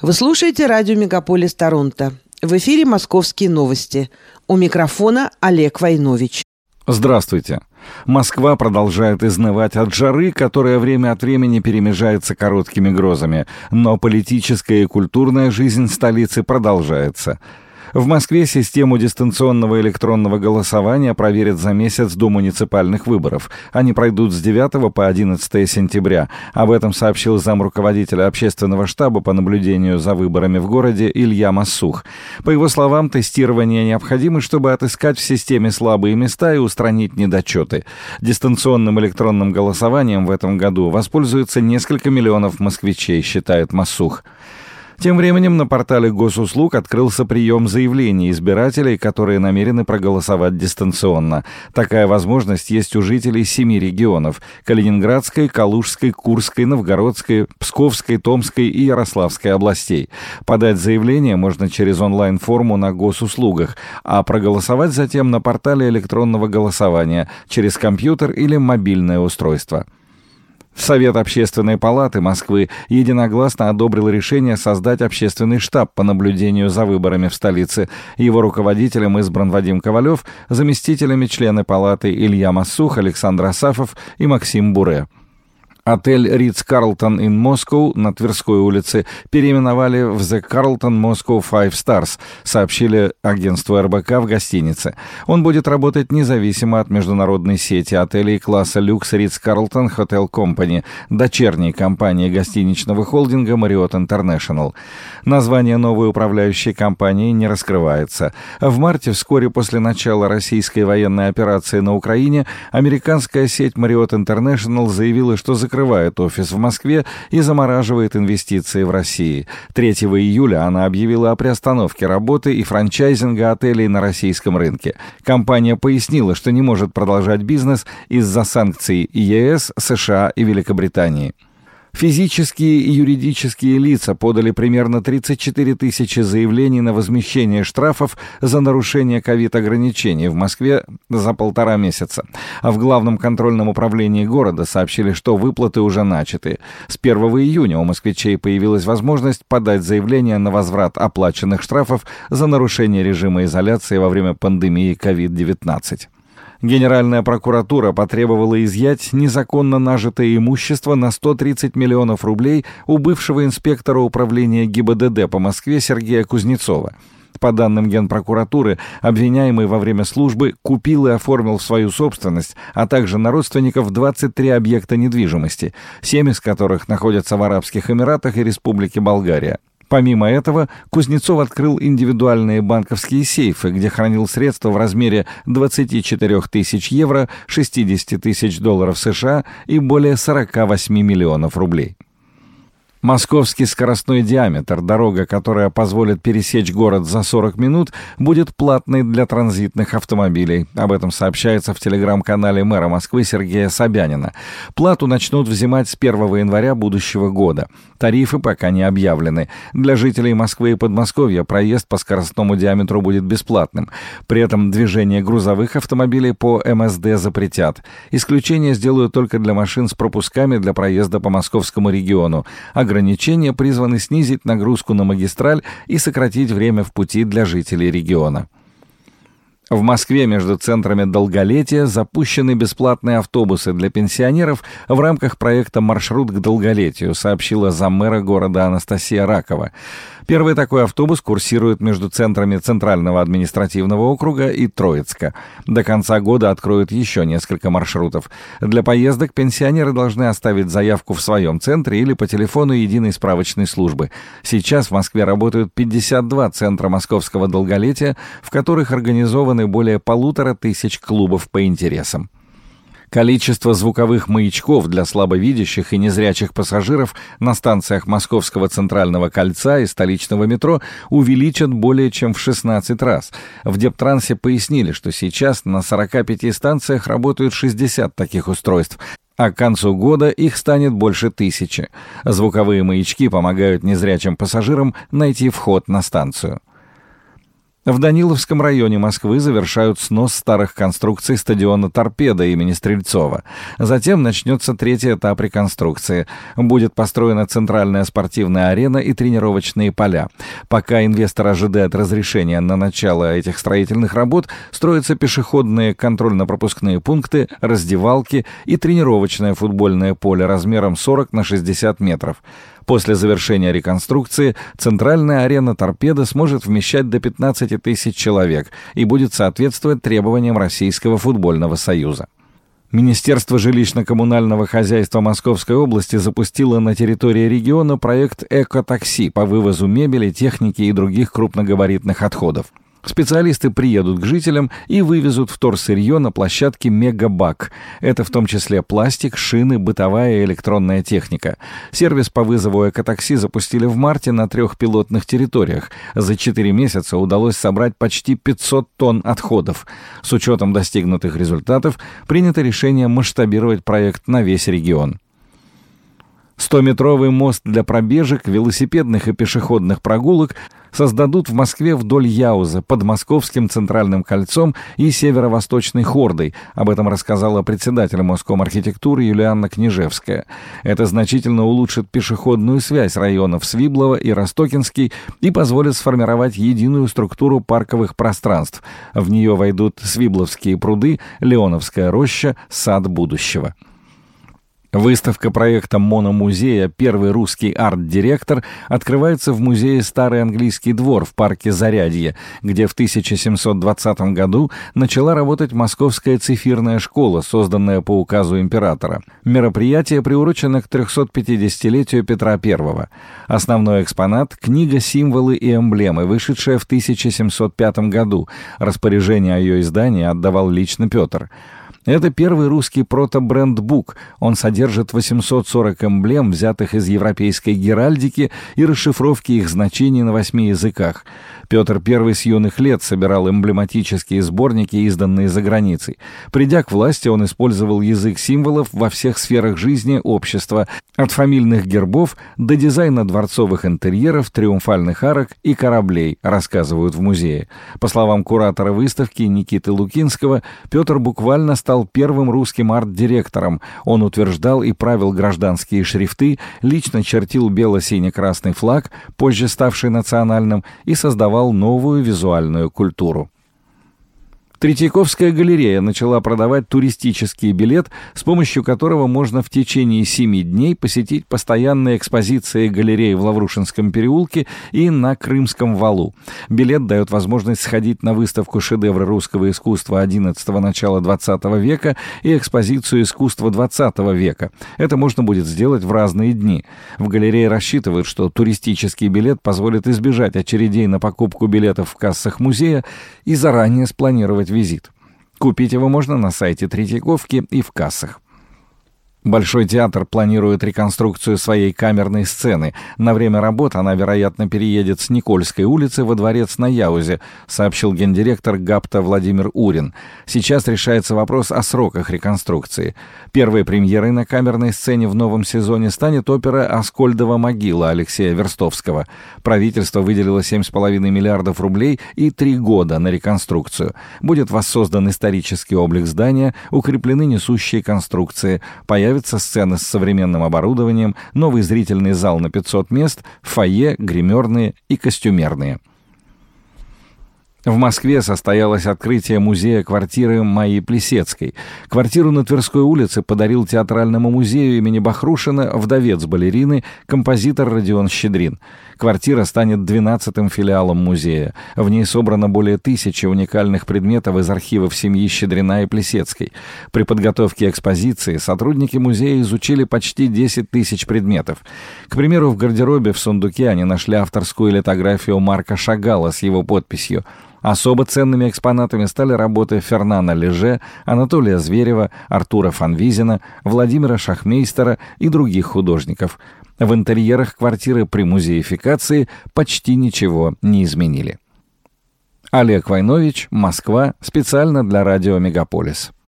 Вы слушаете радио «Мегаполис Торонто». В эфире «Московские новости». У микрофона Олег Войнович. Здравствуйте. Москва продолжает изнывать от жары, которая время от времени перемежается короткими грозами, но политическая и культурная жизнь столицы продолжается – в Москве систему дистанционного электронного голосования проверят за месяц до муниципальных выборов. Они пройдут с 9 по 11 сентября. Об этом сообщил зам руководителя общественного штаба по наблюдению за выборами в городе Илья Массух. По его словам, тестирование необходимо, чтобы отыскать в системе слабые места и устранить недочеты. Дистанционным электронным голосованием в этом году воспользуются несколько миллионов москвичей, считает Массух. Тем временем на портале госуслуг открылся прием заявлений избирателей, которые намерены проголосовать дистанционно. Такая возможность есть у жителей семи регионов – Калининградской, Калужской, Курской, Новгородской, Псковской, Томской и Ярославской областей. Подать заявление можно через онлайн-форму на госуслугах, а проголосовать затем на портале электронного голосования через компьютер или мобильное устройство. Совет Общественной палаты Москвы единогласно одобрил решение создать общественный штаб по наблюдению за выборами в столице. Его руководителем избран Вадим Ковалев, заместителями члены палаты Илья Массух, Александр Асафов и Максим Буре. Отель Ридс Карлтон in Moscow на Тверской улице переименовали в The Carlton Moscow Five Stars, сообщили агентству РБК в гостинице. Он будет работать независимо от международной сети отелей класса люкс Ридс Карлтон Hotel Company, дочерней компании гостиничного холдинга Marriott International. Название новой управляющей компании не раскрывается. В марте, вскоре после начала российской военной операции на Украине, американская сеть Marriott International заявила, что закрывает закрывает офис в Москве и замораживает инвестиции в России. 3 июля она объявила о приостановке работы и франчайзинга отелей на российском рынке. Компания пояснила, что не может продолжать бизнес из-за санкций ЕС, США и Великобритании. Физические и юридические лица подали примерно 34 тысячи заявлений на возмещение штрафов за нарушение ковид-ограничений в Москве за полтора месяца. А в Главном контрольном управлении города сообщили, что выплаты уже начаты. С 1 июня у москвичей появилась возможность подать заявление на возврат оплаченных штрафов за нарушение режима изоляции во время пандемии COVID-19. Генеральная прокуратура потребовала изъять незаконно нажитое имущество на 130 миллионов рублей у бывшего инспектора управления ГИБДД по Москве Сергея Кузнецова. По данным Генпрокуратуры, обвиняемый во время службы купил и оформил в свою собственность, а также на родственников 23 объекта недвижимости, 7 из которых находятся в Арабских Эмиратах и Республике Болгария. Помимо этого, Кузнецов открыл индивидуальные банковские сейфы, где хранил средства в размере 24 тысяч евро, 60 тысяч долларов США и более 48 миллионов рублей. Московский скоростной диаметр, дорога, которая позволит пересечь город за 40 минут, будет платной для транзитных автомобилей. Об этом сообщается в телеграм-канале мэра Москвы Сергея Собянина. Плату начнут взимать с 1 января будущего года. Тарифы пока не объявлены. Для жителей Москвы и Подмосковья проезд по скоростному диаметру будет бесплатным. При этом движение грузовых автомобилей по МСД запретят. Исключение сделают только для машин с пропусками для проезда по московскому региону. Ограничения призваны снизить нагрузку на магистраль и сократить время в пути для жителей региона. В Москве между центрами долголетия запущены бесплатные автобусы для пенсионеров в рамках проекта «Маршрут к долголетию», сообщила заммэра города Анастасия Ракова. Первый такой автобус курсирует между центрами Центрального административного округа и Троицка. До конца года откроют еще несколько маршрутов. Для поездок пенсионеры должны оставить заявку в своем центре или по телефону единой справочной службы. Сейчас в Москве работают 52 центра московского долголетия, в которых организованы более полутора тысяч клубов по интересам. Количество звуковых маячков для слабовидящих и незрячих пассажиров на станциях Московского центрального кольца и столичного метро увеличат более чем в 16 раз. В Дептрансе пояснили, что сейчас на 45 станциях работают 60 таких устройств, а к концу года их станет больше тысячи. Звуковые маячки помогают незрячим пассажирам найти вход на станцию. В Даниловском районе Москвы завершают снос старых конструкций стадиона «Торпеда» имени Стрельцова. Затем начнется третий этап реконструкции. Будет построена центральная спортивная арена и тренировочные поля. Пока инвестор ожидает разрешения на начало этих строительных работ, строятся пешеходные контрольно-пропускные пункты, раздевалки и тренировочное футбольное поле размером 40 на 60 метров. После завершения реконструкции центральная арена «Торпеда» сможет вмещать до 15 тысяч человек и будет соответствовать требованиям Российского футбольного союза. Министерство жилищно-коммунального хозяйства Московской области запустило на территории региона проект «Эко-такси» по вывозу мебели, техники и других крупногабаритных отходов. Специалисты приедут к жителям и вывезут вторсырье на площадке «Мегабак». Это в том числе пластик, шины, бытовая и электронная техника. Сервис по вызову экотакси запустили в марте на трех пилотных территориях. За четыре месяца удалось собрать почти 500 тонн отходов. С учетом достигнутых результатов принято решение масштабировать проект на весь регион. 100-метровый мост для пробежек, велосипедных и пешеходных прогулок создадут в Москве вдоль Яуза, под Московским центральным кольцом и северо-восточной хордой. Об этом рассказала председатель Моском архитектуры Юлианна Княжевская. Это значительно улучшит пешеходную связь районов Свиблова и Ростокинский и позволит сформировать единую структуру парковых пространств. В нее войдут Свибловские пруды, Леоновская роща, сад будущего. Выставка проекта «Мономузея. Первый русский арт-директор» открывается в музее «Старый английский двор» в парке Зарядье, где в 1720 году начала работать Московская цифирная школа, созданная по указу императора. Мероприятие приурочено к 350-летию Петра I. Основной экспонат — книга «Символы и эмблемы», вышедшая в 1705 году. Распоряжение о ее издании отдавал лично Петр. Это первый русский прото-бренд-бук. Он содержит 840 эмблем, взятых из европейской геральдики и расшифровки их значений на восьми языках. Петр I с юных лет собирал эмблематические сборники, изданные за границей. Придя к власти, он использовал язык символов во всех сферах жизни общества, от фамильных гербов до дизайна дворцовых интерьеров, триумфальных арок и кораблей, рассказывают в музее. По словам куратора выставки Никиты Лукинского, Петр буквально стал первым русским арт-директором. Он утверждал и правил гражданские шрифты, лично чертил бело-сине-красный флаг, позже ставший национальным, и создавал новую визуальную культуру. Третьяковская галерея начала продавать туристический билет, с помощью которого можно в течение семи дней посетить постоянные экспозиции галереи в Лаврушинском переулке и на Крымском валу. Билет дает возможность сходить на выставку шедевры русского искусства XI начала XX века и экспозицию искусства XX века. Это можно будет сделать в разные дни. В галерее рассчитывают, что туристический билет позволит избежать очередей на покупку билетов в кассах музея и заранее спланировать визит. Купить его можно на сайте Третьяковки и в кассах. Большой театр планирует реконструкцию своей камерной сцены. На время работ она, вероятно, переедет с Никольской улицы во дворец на Яузе, сообщил гендиректор ГАПТа Владимир Урин. Сейчас решается вопрос о сроках реконструкции. Первой премьерой на камерной сцене в новом сезоне станет опера «Аскольдова могила» Алексея Верстовского. Правительство выделило 7,5 миллиардов рублей и три года на реконструкцию. Будет воссоздан исторический облик здания, укреплены несущие конструкции, появится появятся сцены с современным оборудованием, новый зрительный зал на 500 мест, фойе, гримерные и костюмерные. В Москве состоялось открытие музея квартиры Майи Плесецкой. Квартиру на Тверской улице подарил театральному музею имени Бахрушина вдовец балерины, композитор Родион Щедрин. Квартира станет 12-м филиалом музея. В ней собрано более тысячи уникальных предметов из архивов семьи Щедрина и Плесецкой. При подготовке экспозиции сотрудники музея изучили почти 10 тысяч предметов. К примеру, в гардеробе в сундуке они нашли авторскую литографию Марка Шагала с его подписью – Особо ценными экспонатами стали работы Фернана Леже, Анатолия Зверева, Артура Фанвизина, Владимира Шахмейстера и других художников. В интерьерах квартиры при музеификации почти ничего не изменили. Олег Войнович, Москва, специально для радио «Мегаполис».